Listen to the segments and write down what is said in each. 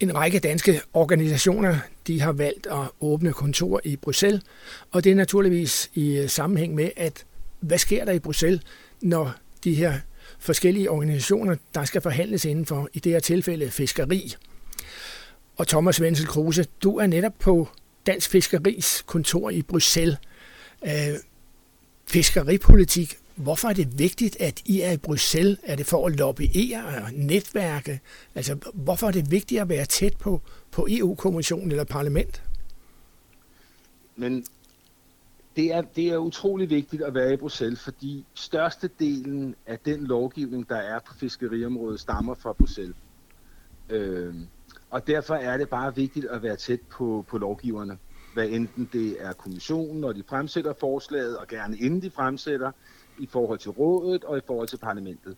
En række danske organisationer de har valgt at åbne kontor i Bruxelles, og det er naturligvis i øh, sammenhæng med, at hvad sker der i Bruxelles, når de her forskellige organisationer, der skal forhandles indenfor, i det her tilfælde fiskeri. Og Thomas Wenzel Kruse, du er netop på Dansk Fiskeris kontor i Bruxelles. Øh, fiskeripolitik, hvorfor er det vigtigt, at I er i Bruxelles? Er det for at lobbyere og netværke? Altså, hvorfor er det vigtigt at være tæt på, på EU-kommissionen eller parlament? Men det er, det er utrolig vigtigt at være i Bruxelles, fordi størstedelen af den lovgivning, der er på fiskeriområdet, stammer fra Bruxelles. Øh, og derfor er det bare vigtigt at være tæt på, på lovgiverne. Hvad enten det er kommissionen, når de fremsætter forslaget, og gerne inden de fremsætter, i forhold til rådet og i forhold til parlamentet.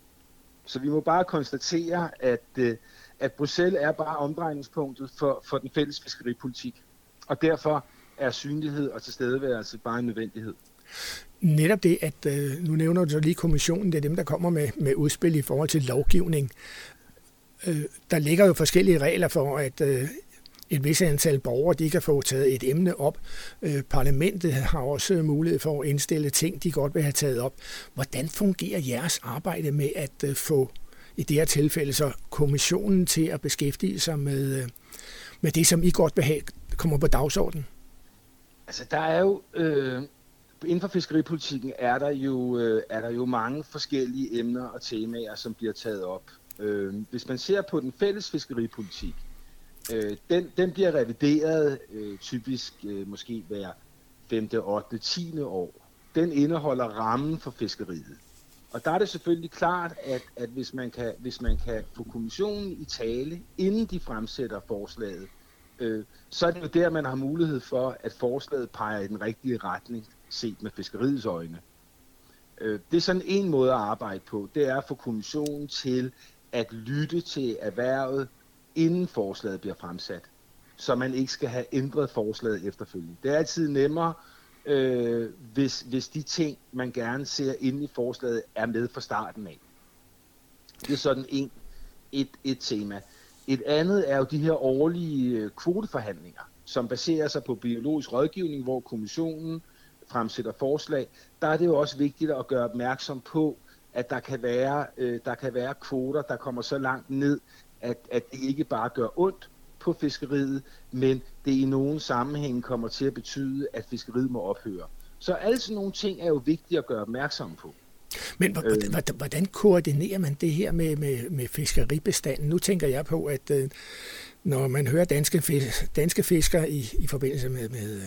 Så vi må bare konstatere, at, øh, at Bruxelles er bare omdrejningspunktet for, for den fælles fiskeripolitik. Og derfor er synlighed og tilstedeværelse bare en nødvendighed. Netop det, at øh, nu nævner du så lige kommissionen, det er dem, der kommer med, med udspil i forhold til lovgivning. Øh, der ligger jo forskellige regler for, at et vis antal borgere de kan få taget et emne op. Øh, parlamentet har også mulighed for at indstille ting, de godt vil have taget op. Hvordan fungerer jeres arbejde med at øh, få, i det her tilfælde, så kommissionen til at beskæftige sig med, øh, med det, som I godt vil have, kommer på dagsordenen? Altså, der er jo... Øh inden for fiskeripolitikken er der jo øh, er der jo mange forskellige emner og temaer, som bliver taget op. Øh, hvis man ser på den fælles fiskeripolitik, øh, den, den bliver revideret øh, typisk øh, måske hver 5., 8., 10. år. Den indeholder rammen for fiskeriet. Og der er det selvfølgelig klart, at, at hvis, man kan, hvis man kan få kommissionen i tale, inden de fremsætter forslaget, øh, så er det jo der, man har mulighed for, at forslaget peger i den rigtige retning, set med fiskeriets øjne. Øh, det er sådan en måde at arbejde på, det er at få kommissionen til at lytte til erhvervet, inden forslaget bliver fremsat, så man ikke skal have ændret forslaget efterfølgende. Det er altid nemmere, øh, hvis, hvis de ting, man gerne ser inde i forslaget, er med fra starten af. Det er sådan en, et, et tema. Et andet er jo de her årlige øh, kvoteforhandlinger, som baserer sig på biologisk rådgivning, hvor kommissionen fremsætter forslag. Der er det jo også vigtigt at gøre opmærksom på, at der kan være, øh, der kan være kvoter, der kommer så langt ned, at, at det ikke bare gør ondt på fiskeriet, men det i nogen sammenhæng kommer til at betyde, at fiskeriet må ophøre. Så alle sådan nogle ting er jo vigtige at gøre opmærksom på. Men hvordan, øh, hvordan koordinerer man det her med, med, med fiskeribestanden? Nu tænker jeg på, at øh, når man hører danske, danske fiskere i, i forbindelse med, med,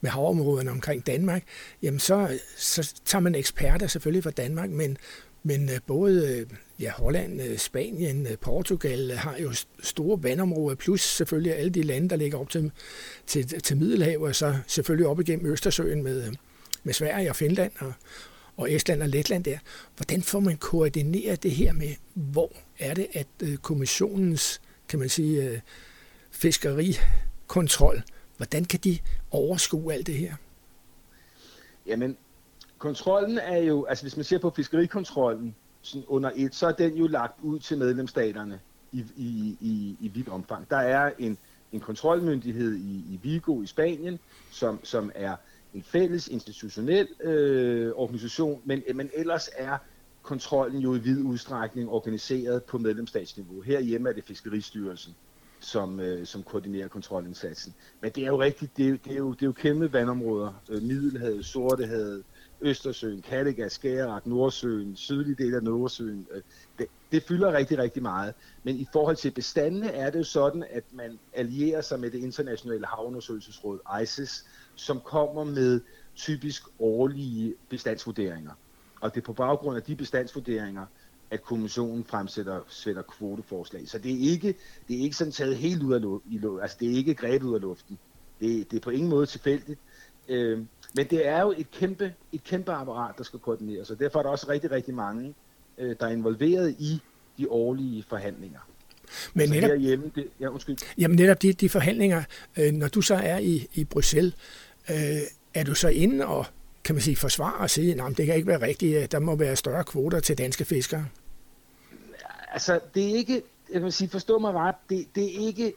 med havområderne omkring Danmark, jamen så, så tager man eksperter selvfølgelig fra Danmark, men men øh, både øh, ja, Holland, øh, Spanien, Portugal har jo store vandområder, plus selvfølgelig alle de lande, der ligger op til, til, til Middelhavet, og så selvfølgelig op igennem Østersøen med, med Sverige og Finland og, og Estland og Letland der. Hvordan får man koordineret det her med, hvor er det, at kommissionens, kan man sige, fiskerikontrol, hvordan kan de overskue alt det her? Jamen, kontrollen er jo, altså hvis man ser på fiskerikontrollen sådan under et, så er den jo lagt ud til medlemsstaterne i, i, i, i vidt omfang. Der er en, en kontrolmyndighed i, i Vigo i Spanien, som, som er en fælles institutionel øh, organisation, men, men ellers er kontrollen jo i vid udstrækning organiseret på medlemsstatsniveau. Herhjemme er det Fiskeristyrelsen, som, øh, som koordinerer kontrolindsatsen. Men det er jo rigtigt, det er, det er, jo, det er jo kæmpe vandområder. Øh, Middelhavet, Sortehavet, Østersøen, Kattegat, Skagerrak, Nordsøen, sydlige del af Nordsøen. Øh, det, det fylder rigtig, rigtig meget. Men i forhold til bestandene er det jo sådan, at man allierer sig med det internationale havundersøgelsesråd, ICES, som kommer med typisk årlige bestandsvurderinger. Og det er på baggrund af de bestandsvurderinger, at kommissionen fremsætter sætter kvoteforslag. Så det er ikke, det er ikke sådan taget helt ud af luften. Altså det er ikke grebet ud af luften. Det, det er på ingen måde tilfældigt. Øh, men det er jo et kæmpe, et kæmpe apparat, der skal koordineres, og derfor er der også rigtig, rigtig mange, øh, der er involveret i de årlige forhandlinger. Men altså netop, hjemme, det, ja, undskyld. Jamen netop de, de forhandlinger, øh, når du så er i, i Bruxelles, øh, er du så inde og kan man sige, forsvare og sige, at det kan ikke være rigtigt, der må være større kvoter til danske fiskere? Altså, det er ikke, jeg vil sige, forstå mig ret, det, det er ikke,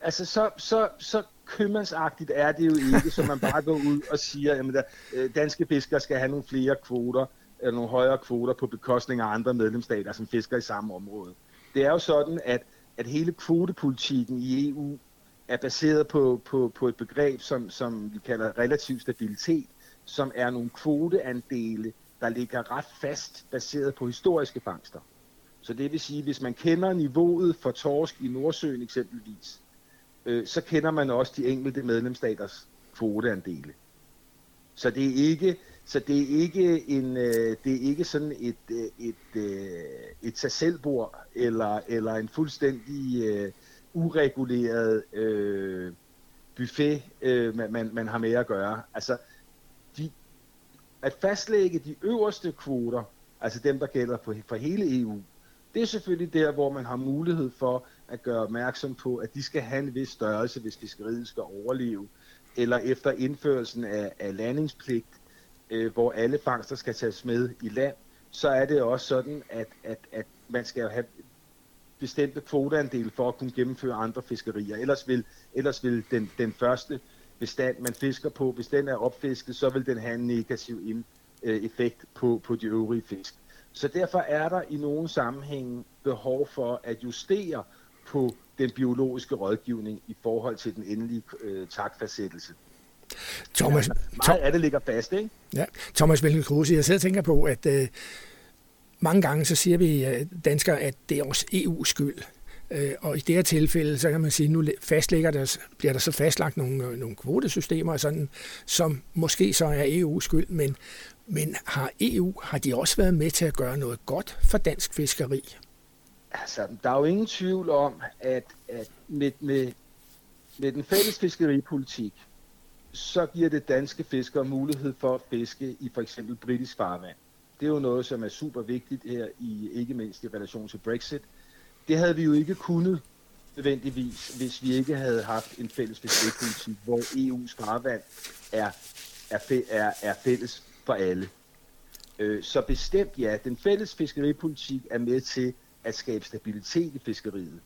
altså så, så, så købmandsagtigt er det jo ikke, så man bare går ud og siger, at øh, danske fiskere skal have nogle flere kvoter, eller nogle højere kvoter på bekostning af andre medlemsstater, som fisker i samme område. Det er jo sådan, at, at hele kvotepolitikken i EU er baseret på, på, på et begreb, som, som vi kalder relativ stabilitet, som er nogle kvoteandele, der ligger ret fast baseret på historiske fangster. Så det vil sige, hvis man kender niveauet for torsk i Nordsøen eksempelvis, øh, så kender man også de enkelte medlemsstaters kvoteandele. Så det er ikke, så det er ikke en, øh, det er ikke sådan et øh, et øh, et tag selvbord eller eller en fuldstændig øh, ureguleret øh, buffet øh, man, man har med at gøre. Altså de, at fastlægge de øverste kvoter, altså dem der gælder på, for hele EU, det er selvfølgelig der, hvor man har mulighed for at gøre opmærksom på, at de skal have en vis størrelse, hvis fiskeriet skal overleve, eller efter indførelsen af, af landingspligt, øh, hvor alle fangster skal tages med i land, så er det også sådan, at, at, at man skal have bestemte kvoteandel for at kunne gennemføre andre fiskerier. Ellers vil, ellers vil den, den første bestand, man fisker på, hvis den er opfisket, så vil den have en negativ ind, øh, effekt på, på de øvrige fisk. Så derfor er der i nogle sammenhænge behov for at justere på den biologiske rådgivning i forhold til den endelige øh, takfastsættelse. Thomas, ja, meget af det ligger fast, ikke? Ja, Thomas Velgen Kruse, jeg sidder og tænker på, at øh, mange gange så siger vi øh, danskere, at det er også EU's skyld. Øh, og i det her tilfælde, så kan man sige, nu fastlægger der, bliver der så fastlagt nogle, øh, nogle kvotesystemer, sådan, som måske så er EU's skyld, men, men har EU, har de også været med til at gøre noget godt for dansk fiskeri? Altså, der er jo ingen tvivl om, at, at med, med, med den fælles fiskeripolitik, så giver det danske fiskere mulighed for at fiske i for eksempel britisk farvand. Det er jo noget, som er super vigtigt her, i ikke mindst i relation til Brexit. Det havde vi jo ikke kunnet nødvendigvis, hvis vi ikke havde haft en fælles fiskeripolitik, hvor EU's farvand er, er, er, er fælles for alle. Øh, så bestemt ja, den fælles fiskeripolitik er med til at skabe stabilitet i fiskeriet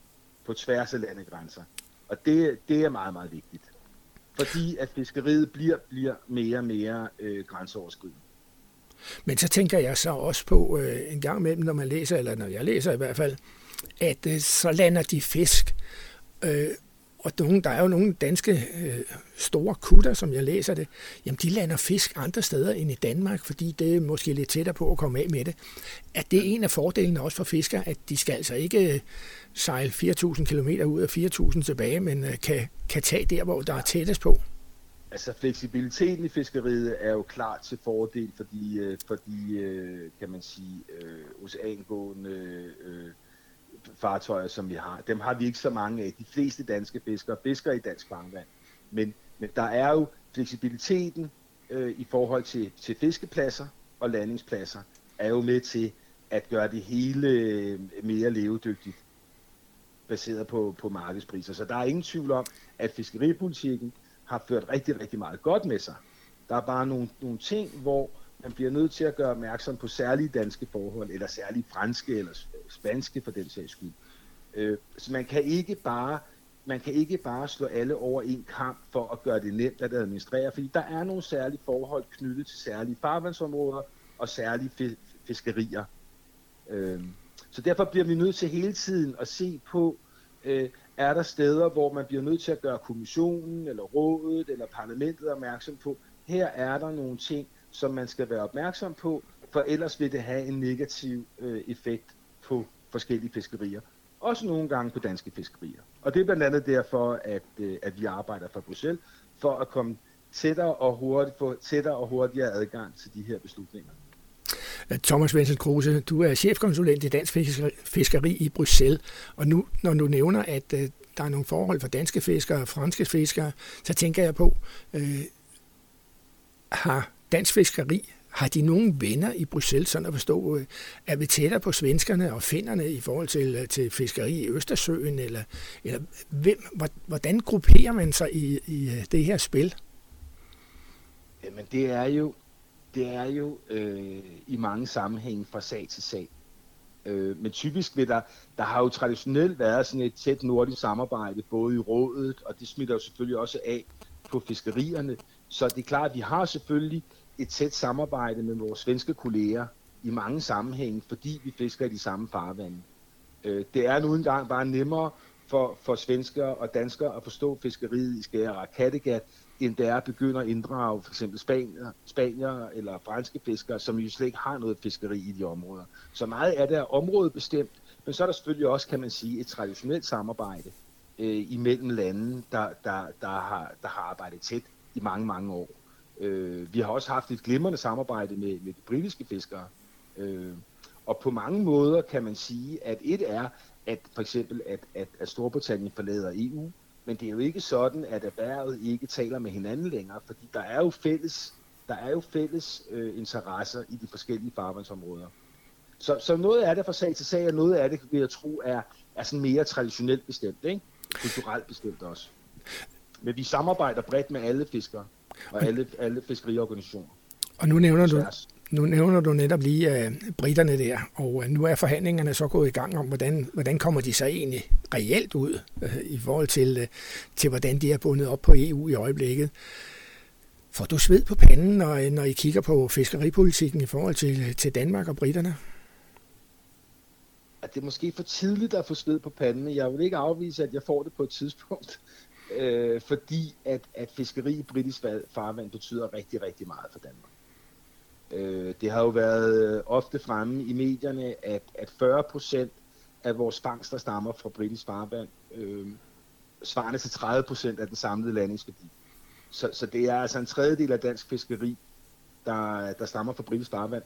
på tværs af landegrænser. Og det, det er meget, meget vigtigt. Fordi at fiskeriet bliver, bliver mere og mere øh, grænseoverskridende. Men så tænker jeg så også på øh, en gang imellem, når man læser, eller når jeg læser i hvert fald, at øh, så lander de fisk øh, og nogle, der er jo nogle danske øh, store kutter, som jeg læser det, jamen de lander fisk andre steder end i Danmark, fordi det er måske lidt tættere på at komme af med det. Er det en af fordelene også for fiskere, at de skal altså ikke øh, sejle 4.000 km ud af 4.000 tilbage, men øh, kan, kan tage der, hvor der er tættest på? Altså fleksibiliteten i fiskeriet er jo klart til fordel for de, øh, for de øh, kan man sige, øh, oceangående øh, fartøjer, som vi har. Dem har vi ikke så mange af. De fleste danske fiskere fisker i dansk farvand. Men, men der er jo fleksibiliteten øh, i forhold til, til fiskepladser og landingspladser, er jo med til at gøre det hele øh, mere levedygtigt baseret på, på markedspriser. Så der er ingen tvivl om, at fiskeripolitikken har ført rigtig, rigtig meget godt med sig. Der er bare nogle, nogle ting, hvor man bliver nødt til at gøre opmærksom på særlige danske forhold, eller særlige franske eller spanske for den sags skyld. Øh, så man kan ikke bare man kan ikke bare slå alle over en kamp for at gøre det nemt at administrere, fordi der er nogle særlige forhold knyttet til særlige farvandsområder og særlige fiskerier. Øh, så derfor bliver vi nødt til hele tiden at se på, øh, er der steder, hvor man bliver nødt til at gøre kommissionen, eller rådet, eller parlamentet opmærksom på, her er der nogle ting, som man skal være opmærksom på, for ellers vil det have en negativ øh, effekt på forskellige fiskerier. Også nogle gange på danske fiskerier. Og det er blandt andet derfor, at, øh, at vi arbejder fra Bruxelles, for at komme tættere og hurtigt, få tættere og hurtigere adgang til de her beslutninger. Thomas Vincent Kruse, du er chefkonsulent i Dansk Fiskeri i Bruxelles, og nu, når du nævner, at øh, der er nogle forhold for danske fiskere og franske fiskere, så tænker jeg på, øh, har dansk fiskeri har de nogen venner i Bruxelles, sådan at forstå, øh, er vi tættere på svenskerne og finnerne i forhold til, øh, til fiskeri i Østersøen, eller, eller hvem, hvordan grupperer man sig i, i øh, det her spil? Jamen det er jo, det er jo øh, i mange sammenhænge fra sag til sag. Øh, men typisk vil der, der har jo traditionelt været sådan et tæt nordisk samarbejde, både i rådet, og det smitter jo selvfølgelig også af på fiskerierne. Så det er klart, at vi har selvfølgelig et tæt samarbejde med vores svenske kolleger i mange sammenhænge, fordi vi fisker i de samme farvande. Øh, det er nu engang bare nemmere for, for svenskere og danskere at forstå fiskeriet i Skære og Kattegat, end det er at begynde at inddrage for eksempel spanier, spanier eller franske fiskere, som jo slet ikke har noget fiskeri i de områder. Så meget af det er områdebestemt, men så er der selvfølgelig også, kan man sige, et traditionelt samarbejde øh, imellem lande, der, der, der, har, der har arbejdet tæt i mange, mange år. Øh, vi har også haft et glimrende samarbejde med, med de britiske fiskere. Øh, og på mange måder kan man sige, at et er, at for eksempel, at, at, at Storbritannien forlader EU, men det er jo ikke sådan, at erhvervet ikke taler med hinanden længere, fordi der er jo fælles, der er jo fælles øh, interesser i de forskellige farvandsområder. Så, så noget af det fra sag til sag, og noget af det vil jeg tro er, er sådan mere traditionelt bestemt, ikke? kulturelt bestemt også. Men vi samarbejder bredt med alle fiskere og alle, alle fiskeriorganisationer. Og nu nævner du, nu nævner du netop lige uh, britterne der, og uh, nu er forhandlingerne så gået i gang om, hvordan, hvordan kommer de så egentlig reelt ud uh, i forhold til, uh, til, hvordan de er bundet op på EU i øjeblikket. Får du sved på panden, når, når I kigger på fiskeripolitikken i forhold til, til Danmark og britterne? At det er måske for tidligt at få sved på panden. Jeg vil ikke afvise, at jeg får det på et tidspunkt, øh, fordi at, at fiskeri i britisk farvand betyder rigtig, rigtig meget for Danmark. Øh, det har jo været øh, ofte fremme i medierne, at, at 40 procent af vores fangster stammer fra britisk farvand, øh, svarende til 30 procent af den samlede landingsværdi. Så, så det er altså en tredjedel af dansk fiskeri, der, der stammer fra britisk farvand.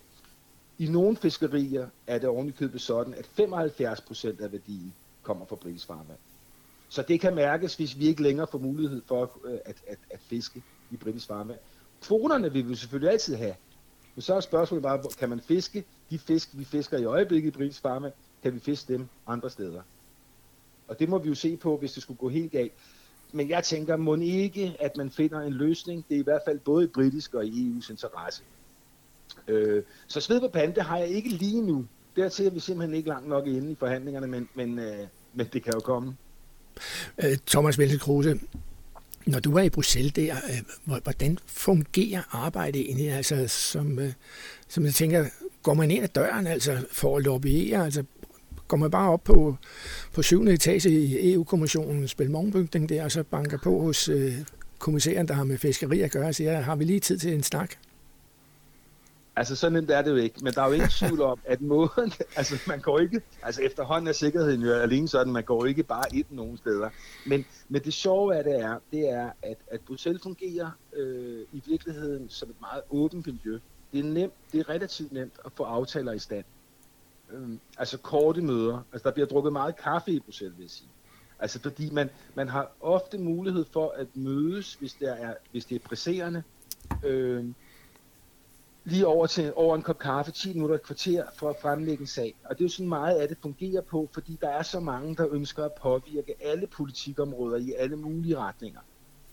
I nogle fiskerier er det ovenikøbet sådan, at 75 procent af værdien kommer fra britisk farvand. Så det kan mærkes, hvis vi ikke længere får mulighed for øh, at, at, at, fiske i britisk farvand. Kvoterne vil vi selvfølgelig altid have, men så er spørgsmålet bare, kan man fiske de fisk, vi fisker i øjeblikket i britisk farvand, kan vi fiske dem andre steder? Og det må vi jo se på, hvis det skulle gå helt galt. Men jeg tænker, må ikke, at man finder en løsning. Det er i hvert fald både i britisk og i EU's interesse. Øh, så sved på pande, har jeg ikke lige nu. Dertil er vi simpelthen ikke langt nok inde i forhandlingerne, men, men, øh, men det kan jo komme. Øh, Thomas Velse Kruse, når du er i Bruxelles der, øh, hvordan fungerer arbejdet egentlig? Altså, som, øh, som jeg tænker, går man ind ad døren altså, for at lobbyere? Altså, går man bare op på, på syvende etage i EU-kommissionens Belmontbygning der, og så banker på hos øh, kommissæren, der har med fiskeri at gøre, og siger, har vi lige tid til en snak? Altså, så nemt er det jo ikke, men der er jo ikke tvivl om, at måden, altså man går ikke, altså efterhånden er sikkerheden jo alene sådan, man går ikke bare ind nogen steder. Men, men det sjove af det er, det er, at, at Bruxelles fungerer øh, i virkeligheden som et meget åbent miljø. Det er nemt, det er relativt nemt at få aftaler i stand. Øh, altså korte møder, altså der bliver drukket meget kaffe i Bruxelles, vil jeg sige. Altså fordi man, man har ofte mulighed for at mødes, hvis det er, hvis det er presserende. Øh, lige over til over en kop kaffe, 10 minutter, et kvarter for at fremlægge en sag. Og det er jo sådan meget af det fungerer på, fordi der er så mange, der ønsker at påvirke alle politikområder i alle mulige retninger.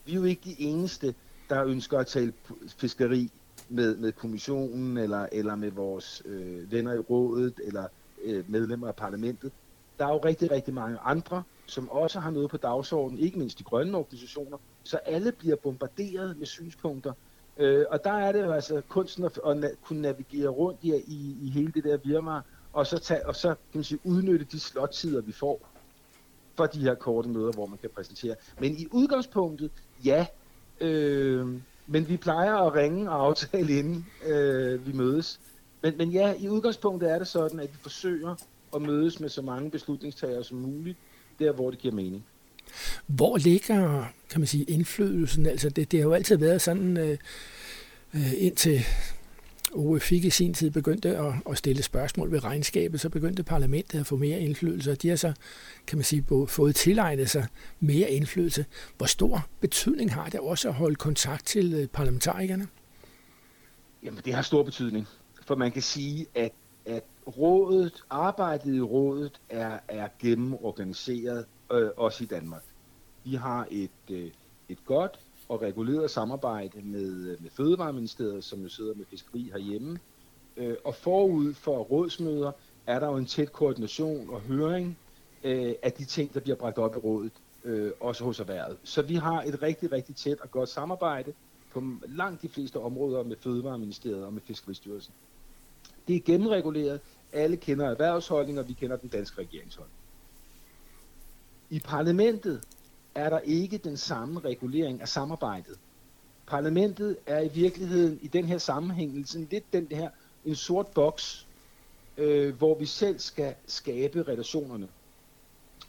Vi er jo ikke de eneste, der ønsker at tale fiskeri med, med kommissionen, eller, eller med vores øh, venner i rådet, eller øh, medlemmer af parlamentet. Der er jo rigtig, rigtig mange andre, som også har noget på dagsordenen, ikke mindst de grønne organisationer, så alle bliver bombarderet med synspunkter, Øh, og der er det jo altså kunsten at, at na- kunne navigere rundt i, i, i hele det der virmar, og så, tage, og så kan man sige, udnytte de slottider, vi får for de her korte møder, hvor man kan præsentere. Men i udgangspunktet, ja. Øh, men vi plejer at ringe og aftale, inden øh, vi mødes. Men, men ja, i udgangspunktet er det sådan, at vi forsøger at mødes med så mange beslutningstagere som muligt, der hvor det giver mening. Hvor ligger, kan man sige, indflydelsen? Altså det, det har jo altid været sådan, øh, øh indtil Ove Fik i sin tid begyndte at, at stille spørgsmål ved regnskabet, så begyndte parlamentet at få mere indflydelse, og de har så, kan man sige, fået tilegnet sig mere indflydelse. Hvor stor betydning har det også at holde kontakt til øh, parlamentarikerne? Jamen, det har stor betydning, for man kan sige, at, at rådet, arbejdet i rådet er, er gennemorganiseret øh, også i Danmark. Vi har et, øh, et godt og reguleret samarbejde med, øh, med Fødevareministeriet, som jo sidder med fiskeri herhjemme. Øh, og forud for rådsmøder er der jo en tæt koordination og høring øh, af de ting, der bliver bragt op i rådet, øh, også hos erhvervet. Så vi har et rigtig, rigtig tæt og godt samarbejde på langt de fleste områder med Fødevareministeriet og med Fiskeristyrelsen. Det er gennemreguleret. Alle kender erhvervsholdninger, vi kender den danske regeringsholdning. I parlamentet er der ikke den samme regulering af samarbejdet. Parlamentet er i virkeligheden i den her sammenhæng sådan lidt den her en sort boks, øh, hvor vi selv skal skabe relationerne.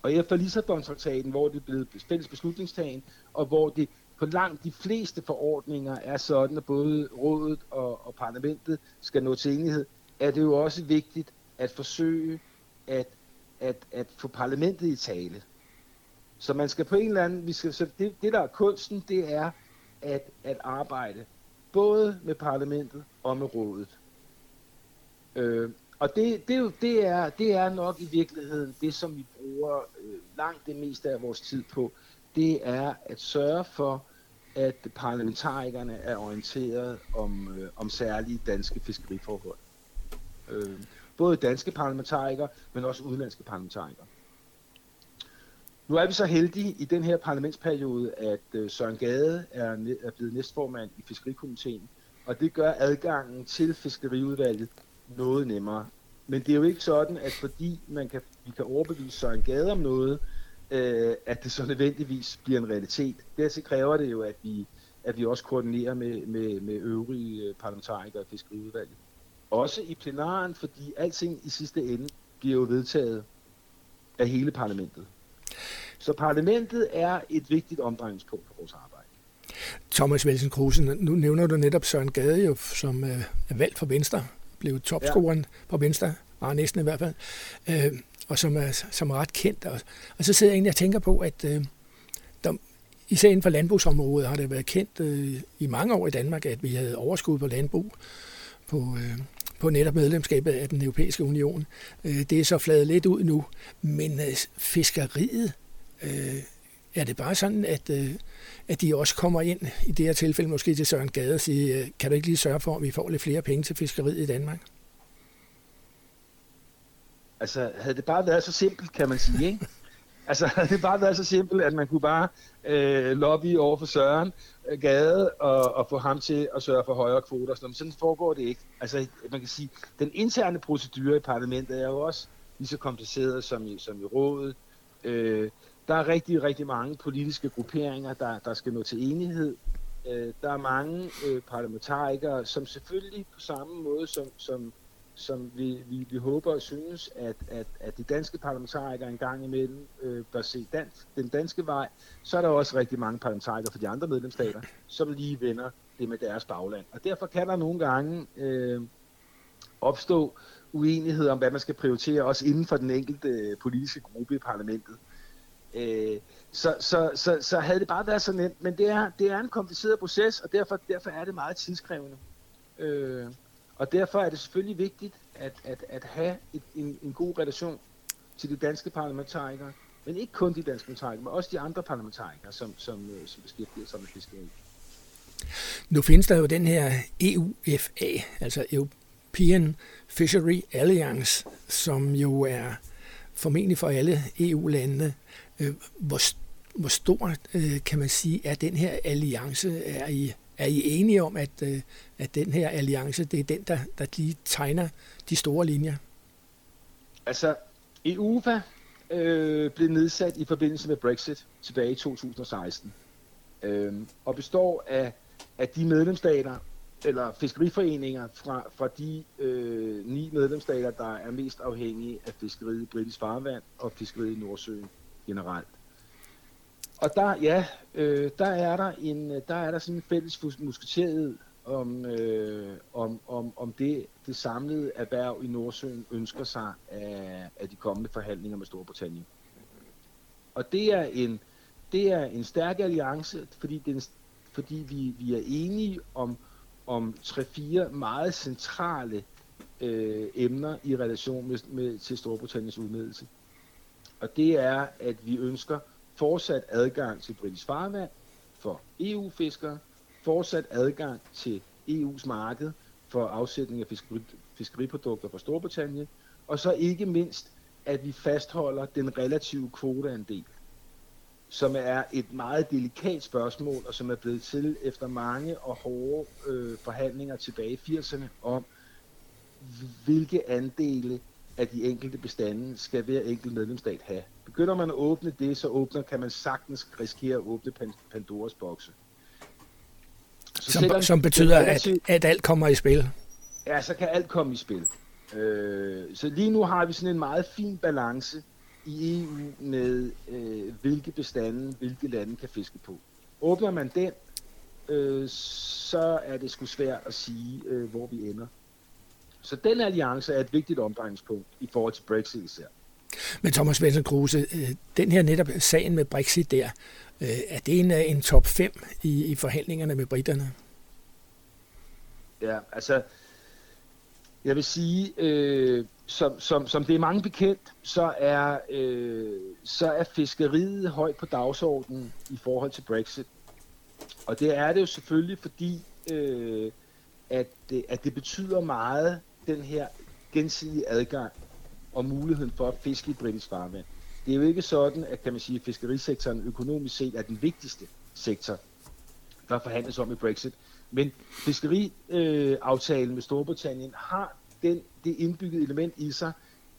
Og efter Lissabon-traktaten, hvor det er blevet fælles beslutningstagen, og hvor det på langt de fleste forordninger er sådan, at både rådet og, og parlamentet skal nå til enighed, er det jo også vigtigt at forsøge at, at, at få parlamentet i tale. Så man skal på en eller anden, vi skal, så det, det der er kunsten, det er at, at arbejde både med parlamentet og med rådet. Øh, og det, det, det, er, det er nok i virkeligheden det, som vi bruger øh, langt det meste af vores tid på. Det er at sørge for, at parlamentarikerne er orienteret om, øh, om særlige danske fiskeriforhold. Øh, både danske parlamentarikere, men også udenlandske parlamentarikere. Nu er vi så heldige i den her parlamentsperiode, at øh, Søren Gade er, er blevet næstformand i Fiskerikomiteen, og det gør adgangen til Fiskeriudvalget noget nemmere. Men det er jo ikke sådan, at fordi man kan, vi kan overbevise Søren Gade om noget, øh, at det så nødvendigvis bliver en realitet. Dertil kræver det jo, at vi, at vi også koordinerer med, med, med øvrige øh, parlamentarikere i Fiskeriudvalget. Også i plenaren, fordi alting i sidste ende bliver jo vedtaget af hele parlamentet. Så parlamentet er et vigtigt omdrejningspunkt for vores arbejde. Thomas Velsen Krusen, nu nævner du netop Søren Gade, jo, som øh, er valgt for Venstre, blev topscoren ja. på Venstre, var næsten i hvert fald, øh, og som er, som er ret kendt. Og, og så sidder jeg egentlig og tænker på, at øh, der, især inden for landbrugsområdet har det været kendt øh, i mange år i Danmark, at vi havde overskud på landbrug på, øh, på netop medlemskabet af den europæiske union. Øh, det er så fladet lidt ud nu, men øh, fiskeriet, øh, er det bare sådan, at, øh, at de også kommer ind, i det her tilfælde måske til Søren Gade, og siger, øh, kan du ikke lige sørge for, at vi får lidt flere penge til fiskeriet i Danmark? Altså, havde det bare været så simpelt, kan man sige, ikke? Altså, havde det bare været så simpelt, at man kunne bare øh, lobby over for Søren øh, Gade og, og få ham til at sørge for højere kvoter. Sådan, sådan foregår det ikke. Altså, man kan sige, den interne procedure i parlamentet er jo også lige så kompliceret som i, som i rådet. Øh, der er rigtig, rigtig mange politiske grupperinger, der, der skal nå til enighed. Øh, der er mange øh, parlamentarikere, som selvfølgelig på samme måde som, som, som vi, vi, vi håber og synes, at, at, at de danske parlamentarikere engang imellem øh, bør se dansk, den danske vej, så er der også rigtig mange parlamentarikere fra de andre medlemsstater, som lige vender det med deres bagland. Og derfor kan der nogle gange øh, opstå uenighed om, hvad man skal prioritere, også inden for den enkelte øh, politiske gruppe i parlamentet. Øh, så, så, så, så havde det bare været så nemt, men det er, det er en kompliceret proces, og derfor, derfor er det meget tidskrævende. Øh, og derfor er det selvfølgelig vigtigt at, at, at have et, en, en god relation til de danske parlamentarikere, men ikke kun de danske parlamentarikere, men også de andre parlamentarikere, som, som, øh, som beskæftiger sig med fiskeri. Nu findes der jo den her EUFA, altså European Fishery Alliance, som jo er formentlig for alle EU-landene Øh, hvor, hvor stor, øh, kan man sige, er den her alliance? Er I, er I enige om, at, øh, at den her alliance, det er den, der, der lige tegner de store linjer? Altså, EUFA øh, blev nedsat i forbindelse med Brexit tilbage i 2016, øh, og består af, af de medlemsstater, eller fiskeriforeninger fra, fra de øh, ni medlemsstater, der er mest afhængige af fiskeriet i britisk farvand og fiskeriet i Nordsøen generelt. Og der, ja, øh, der er der en, der er der sådan en fælles musketeret om, øh, om, om, om det, det samlede erhverv i Nordsøen ønsker sig af, af de kommende forhandlinger med Storbritannien. Og det er en, det er en stærk alliance, fordi, den, fordi vi, vi er enige om, om tre-fire meget centrale øh, emner i relation med, med, til Storbritanniens udmeldelse og det er, at vi ønsker fortsat adgang til britisk farvand for EU-fiskere, fortsat adgang til EU's marked for afsætning af fiskeri, fiskeriprodukter fra Storbritannien, og så ikke mindst, at vi fastholder den relative kvoteandel, som er et meget delikat spørgsmål, og som er blevet til efter mange og hårde øh, forhandlinger tilbage i 80'erne om, hvilke andele af de enkelte bestande skal hver enkelt medlemsstat have. Begynder man at åbne det, så åbner, kan man sagtens risikere at åbne Pandoras bokse. Så som, som betyder, at, at alt kommer i spil? Ja, så kan alt komme i spil. Øh, så lige nu har vi sådan en meget fin balance i EU med, øh, hvilke bestande, hvilke lande kan fiske på. Åbner man den, øh, så er det sgu svært at sige, øh, hvor vi ender. Så den alliance er et vigtigt omdrejningspunkt i forhold til Brexit især. Men Thomas Svendsen Kruse, øh, den her netop sagen med Brexit der, øh, er det en, en top 5 i, i forhandlingerne med britterne? Ja, altså, jeg vil sige, øh, som, som, som det er mange bekendt, så er, øh, så er fiskeriet højt på dagsordenen i forhold til Brexit. Og det er det jo selvfølgelig, fordi øh, at, det, at det betyder meget, den her gensidige adgang og muligheden for at fiske i britisk farvand. Det er jo ikke sådan, at kan man sige, at fiskerisektoren økonomisk set er den vigtigste sektor, der forhandles om i Brexit. Men fiskeriaftalen øh, med Storbritannien har den, det indbyggede element i sig,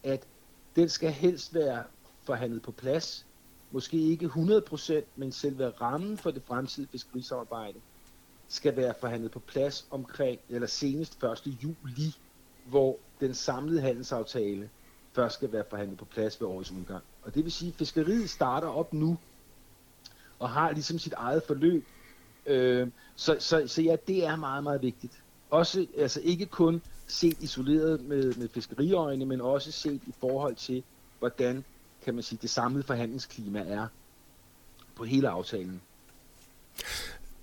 at den skal helst være forhandlet på plads. Måske ikke 100%, men selve rammen for det fremtidige fiskerisamarbejde skal være forhandlet på plads omkring, eller senest 1. juli, hvor den samlede handelsaftale først skal være forhandlet på plads ved årets udgang. Og det vil sige, at fiskeriet starter op nu, og har ligesom sit eget forløb. Øh, så, så, så ja, det er meget, meget vigtigt. Også, altså ikke kun set isoleret med, med fiskeriøjne, men også set i forhold til, hvordan kan man sige, det samlede forhandlingsklima er på hele aftalen.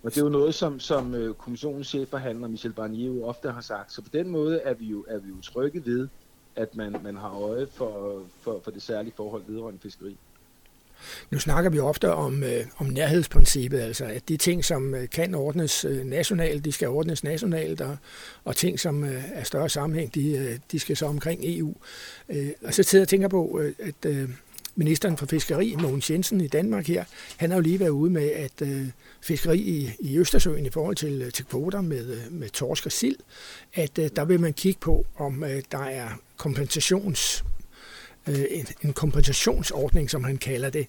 Og det er jo noget, som, som øh, kommissionens chefforhandler Michel Barnier jo ofte har sagt. Så på den måde er vi jo, er vi jo trygge ved, at man, man har øje for, for, for det særlige forhold vedrørende fiskeri. Nu snakker vi ofte om, øh, om nærhedsprincippet, altså at de ting, som øh, kan ordnes øh, nationalt, de skal ordnes nationalt, og, og ting, som øh, er større sammenhæng, de, øh, de skal så omkring EU. Øh, og så sidder jeg og tænker på, øh, at øh, ministeren for fiskeri, Mogens Jensen i Danmark her, han har jo lige været ude med, at øh, fiskeri i, i Østersøen i forhold til, til kvoter med, øh, med torsk og sild, at øh, der vil man kigge på, om øh, der er kompensations øh, en, en kompensationsordning, som han kalder det.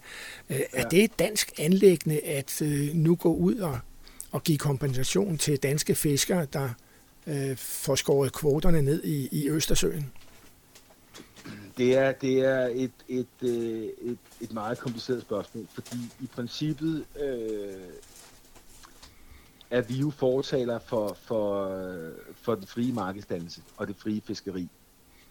Øh, ja. Er det et dansk anlæggende at øh, nu gå ud og, og give kompensation til danske fiskere, der øh, får skåret kvoterne ned i, i Østersøen? Det er, det er et, et, et, et, et meget kompliceret spørgsmål, fordi i princippet øh, er vi jo fortaler for, for, for den frie markedsdannelse og det frie fiskeri,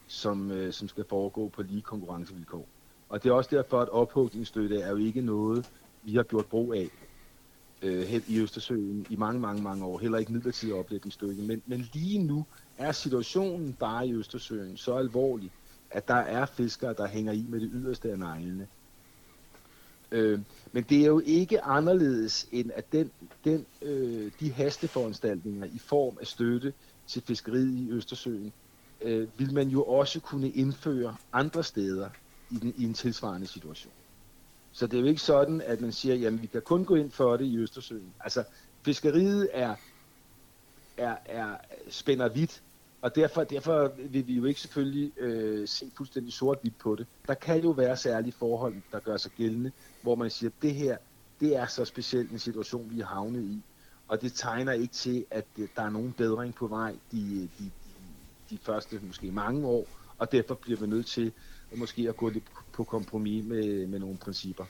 som, øh, som skal foregå på lige konkurrencevilkår. Og det er også derfor, at ophugningsstøtte er jo ikke noget, vi har gjort brug af øh, i Østersøen i mange, mange, mange år. Heller ikke midlertidig oplægningsstøtte. Men, men lige nu er situationen bare i Østersøen så alvorlig, at der er fiskere, der hænger i med det yderste af neglene. Øh, men det er jo ikke anderledes end at den, den, øh, de hasteforanstaltninger i form af støtte til fiskeriet i Østersøen, øh, vil man jo også kunne indføre andre steder i, den, i en tilsvarende situation. Så det er jo ikke sådan, at man siger, jamen vi kan kun gå ind for det i Østersøen. Altså fiskeriet er, er, er spænder vidt, og derfor, derfor vil vi jo ikke selvfølgelig øh, se fuldstændig sort-hvidt på det. Der kan jo være særlige forhold, der gør sig gældende, hvor man siger, at det her, det er så specielt en situation, vi er havnet i. Og det tegner ikke til, at der er nogen bedring på vej de, de, de, de første måske mange år, og derfor bliver vi nødt til at måske at gå lidt på kompromis med, med nogle principper.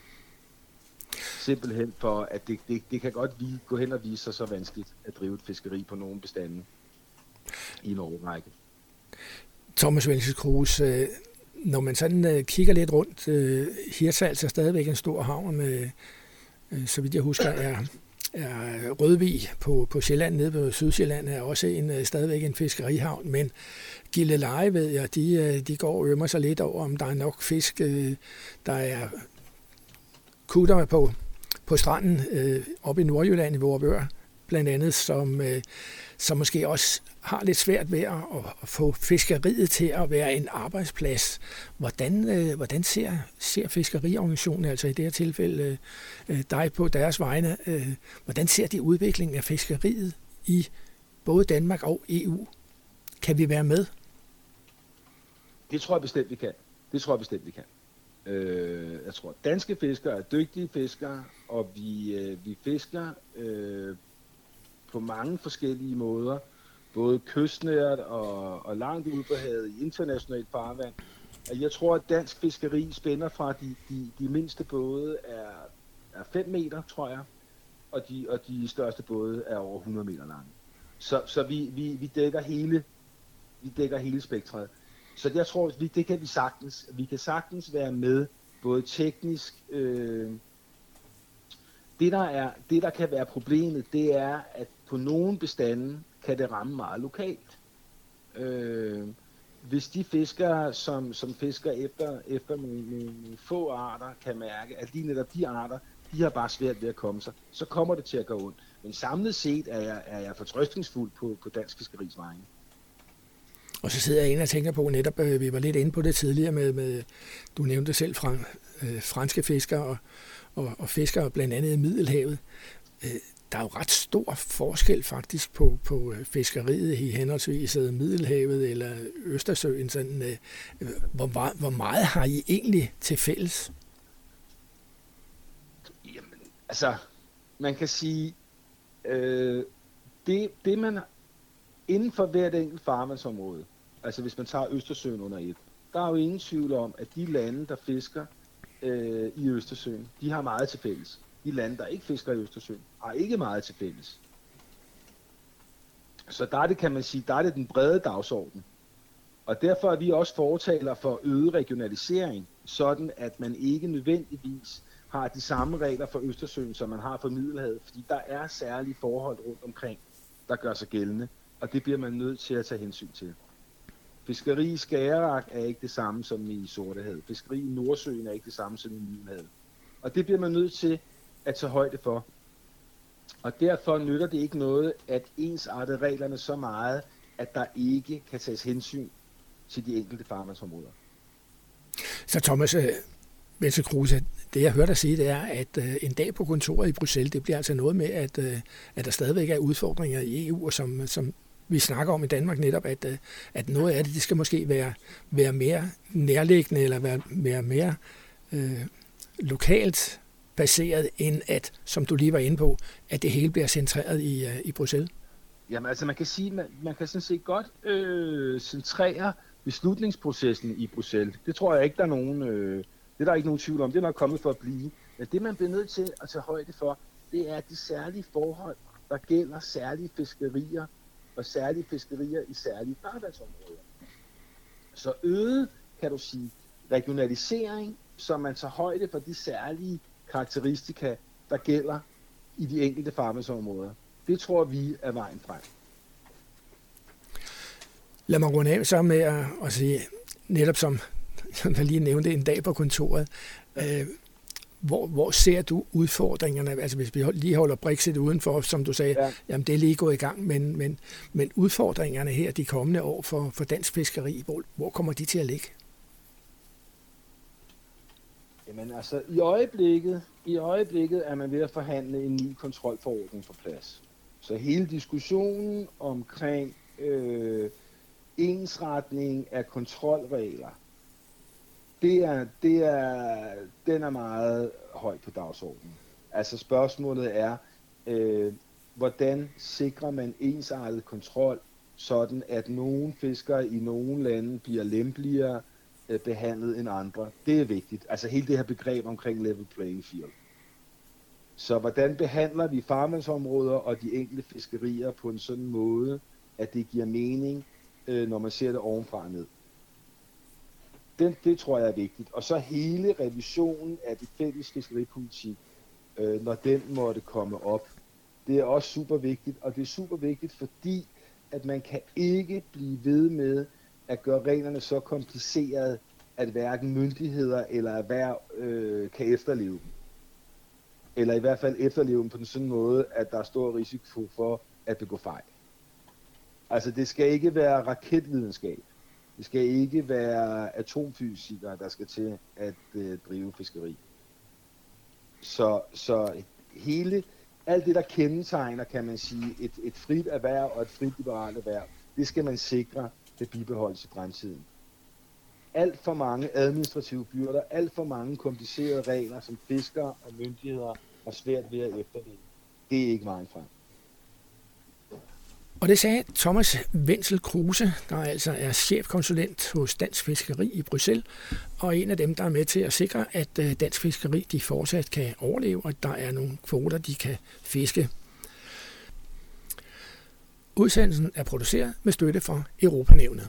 Simpelthen for, at det, det, det kan godt gå hen og vise sig så vanskeligt at drive et fiskeri på nogle bestande i en årrække. Thomas Vensels Kruse, øh, når man sådan øh, kigger lidt rundt, øh, Hirtshals er stadigvæk en stor havn med, så vidt jeg husker, er, er Rødvig på, på Sjælland, nede på Sydsjælland, er også en, stadigvæk en fiskerihavn, men Gilleleje, ved jeg, de, de går og ømmer sig lidt over, om der er nok fisk. Der er kutter på, på stranden oppe i Nordjylland i Vorabør, blandt andet, som, som måske også har lidt svært ved at, at få fiskeriet til at være en arbejdsplads. Hvordan, øh, hvordan ser, ser fiskeriorganisationen, altså i det her tilfælde øh, dig på deres vegne, øh, hvordan ser de udviklingen af fiskeriet i både Danmark og EU? Kan vi være med? Det tror jeg bestemt, vi kan. Det tror jeg bestemt, vi kan. Øh, jeg tror, danske fiskere er dygtige fiskere, og vi, øh, vi fisker øh, på mange forskellige måder, både kystnært og, og langt ude på havet i internationalt farvand. Jeg tror, at dansk fiskeri spænder fra de, de, de mindste både er, er 5 meter, tror jeg, og de, og de største både er over 100 meter lange. Så, så vi, vi, vi dækker hele vi dækker hele spektret. Så jeg tror, vi, det kan vi sagtens. Vi kan sagtens være med, både teknisk. Øh, det, der er, det, der kan være problemet, det er, at på nogle bestanden, kan det ramme meget lokalt. Øh, hvis de fiskere, som, som fisker efter, efter nogle, nogle få arter, kan mærke, at lige netop de arter, de har bare svært ved at komme sig, så kommer det til at gå ondt. Men samlet set er jeg, er jeg fortrøstningsfuld på, på dansk fiskeris vegne. Og så sidder jeg inde og tænker på netop, øh, vi var lidt inde på det tidligere med, med du nævnte selv fra, øh, franske fiskere og, og, og fiskere blandt andet i Middelhavet. Øh, der er jo ret stor forskel faktisk på, på øh, fiskeriet i henholdsvis øh, Middelhavet eller Østersøen. Sådan, øh, hvor, hvor meget har I egentlig til fælles? Jamen, altså, man kan sige, øh, det, det man inden for hvert enkelt farvandsområde, altså hvis man tager Østersøen under et, der er jo ingen tvivl om, at de lande, der fisker øh, i Østersøen, de har meget til fælles. De lande, der ikke fisker i Østersøen, har ikke meget til fælles. Så der er det, kan man sige, der er det den brede dagsorden. Og derfor er vi også fortaler for øget regionalisering, sådan at man ikke nødvendigvis har de samme regler for Østersøen, som man har for Middelhavet, fordi der er særlige forhold rundt omkring, der gør sig gældende og det bliver man nødt til at tage hensyn til. Fiskeri i Skagerak er ikke det samme som i Sortehavet. Fiskeri i Nordsøen er ikke det samme som i Middelhavet. Og det bliver man nødt til at tage højde for. Og derfor nytter det ikke noget at ensarte reglerne så meget, at der ikke kan tages hensyn til de enkelte farmandsområder. Så Thomas, øh, Kruse, det jeg hørte dig sige, det er, at øh, en dag på kontoret i Bruxelles, det bliver altså noget med, at, øh, at der stadigvæk er udfordringer i EU, og som, som vi snakker om i Danmark netop, at, øh, at noget af det, det skal måske være, være mere nærliggende, eller være, være mere øh, lokalt baseret, end at, som du lige var inde på, at det hele bliver centreret i, øh, i Bruxelles? Jamen altså, man kan sige, man, man kan sådan set godt øh, centrere beslutningsprocessen i Bruxelles. Det tror jeg ikke, der er nogen... Øh, det er der ikke nogen tvivl om. Det er nok kommet for at blive. Men det, man bliver nødt til at tage højde for, det er de særlige forhold, der gælder særlige fiskerier og særlige fiskerier i særlige farvandsområder. Så øget, kan du sige, regionalisering, så man tager højde for de særlige karakteristika, der gælder i de enkelte farvandsområder. Det tror vi er vejen frem. Lad mig runde af så med at, at sige, netop som som jeg lige nævnte, en dag på kontoret. Øh, hvor, hvor ser du udfordringerne? Altså hvis vi lige holder Brexit udenfor, som du sagde, ja. jamen det er lige gået i gang, men, men, men udfordringerne her de kommende år for, for dansk fiskeri, hvor, hvor kommer de til at ligge? Jamen altså, i øjeblikket, i øjeblikket er man ved at forhandle en ny kontrolforordning på plads. Så hele diskussionen omkring øh, ensretning af kontrolregler, det er, det er, den er meget højt på dagsordenen. Altså spørgsmålet er, øh, hvordan sikrer man ensartet kontrol, sådan at nogle fiskere i nogle lande bliver lempeligere øh, behandlet end andre. Det er vigtigt. Altså hele det her begreb omkring level playing field. Så hvordan behandler vi farmandsområder og de enkelte fiskerier på en sådan måde, at det giver mening, øh, når man ser det ovenfra og ned den, det tror jeg er vigtigt. Og så hele revisionen af det fælles fiskeripolitik, øh, når den måtte komme op, det er også super vigtigt. Og det er super vigtigt, fordi at man kan ikke blive ved med at gøre reglerne så komplicerede, at hverken myndigheder eller erhverv øh, kan efterleve dem. Eller i hvert fald efterleve dem på en sådan måde, at der er stor risiko for at begå fejl. Altså, det skal ikke være raketvidenskab. Det skal ikke være atomfysikere, der skal til at øh, drive fiskeri. Så, så hele, alt det, der kendetegner, kan man sige, et, et frit erhverv og et frit liberalt erhverv, det skal man sikre, vil bibeholdes i fremtiden. Alt for mange administrative byrder, alt for mange komplicerede regler, som fiskere og myndigheder har svært ved at efterleve. Det er ikke vejen frem. Og det sagde Thomas Wenzel Kruse, der altså er chefkonsulent hos Dansk Fiskeri i Bruxelles, og en af dem, der er med til at sikre, at øh, Dansk Fiskeri de fortsat kan overleve, og at der er nogle kvoter, de kan fiske. Udsendelsen er produceret med støtte fra Europanævnet.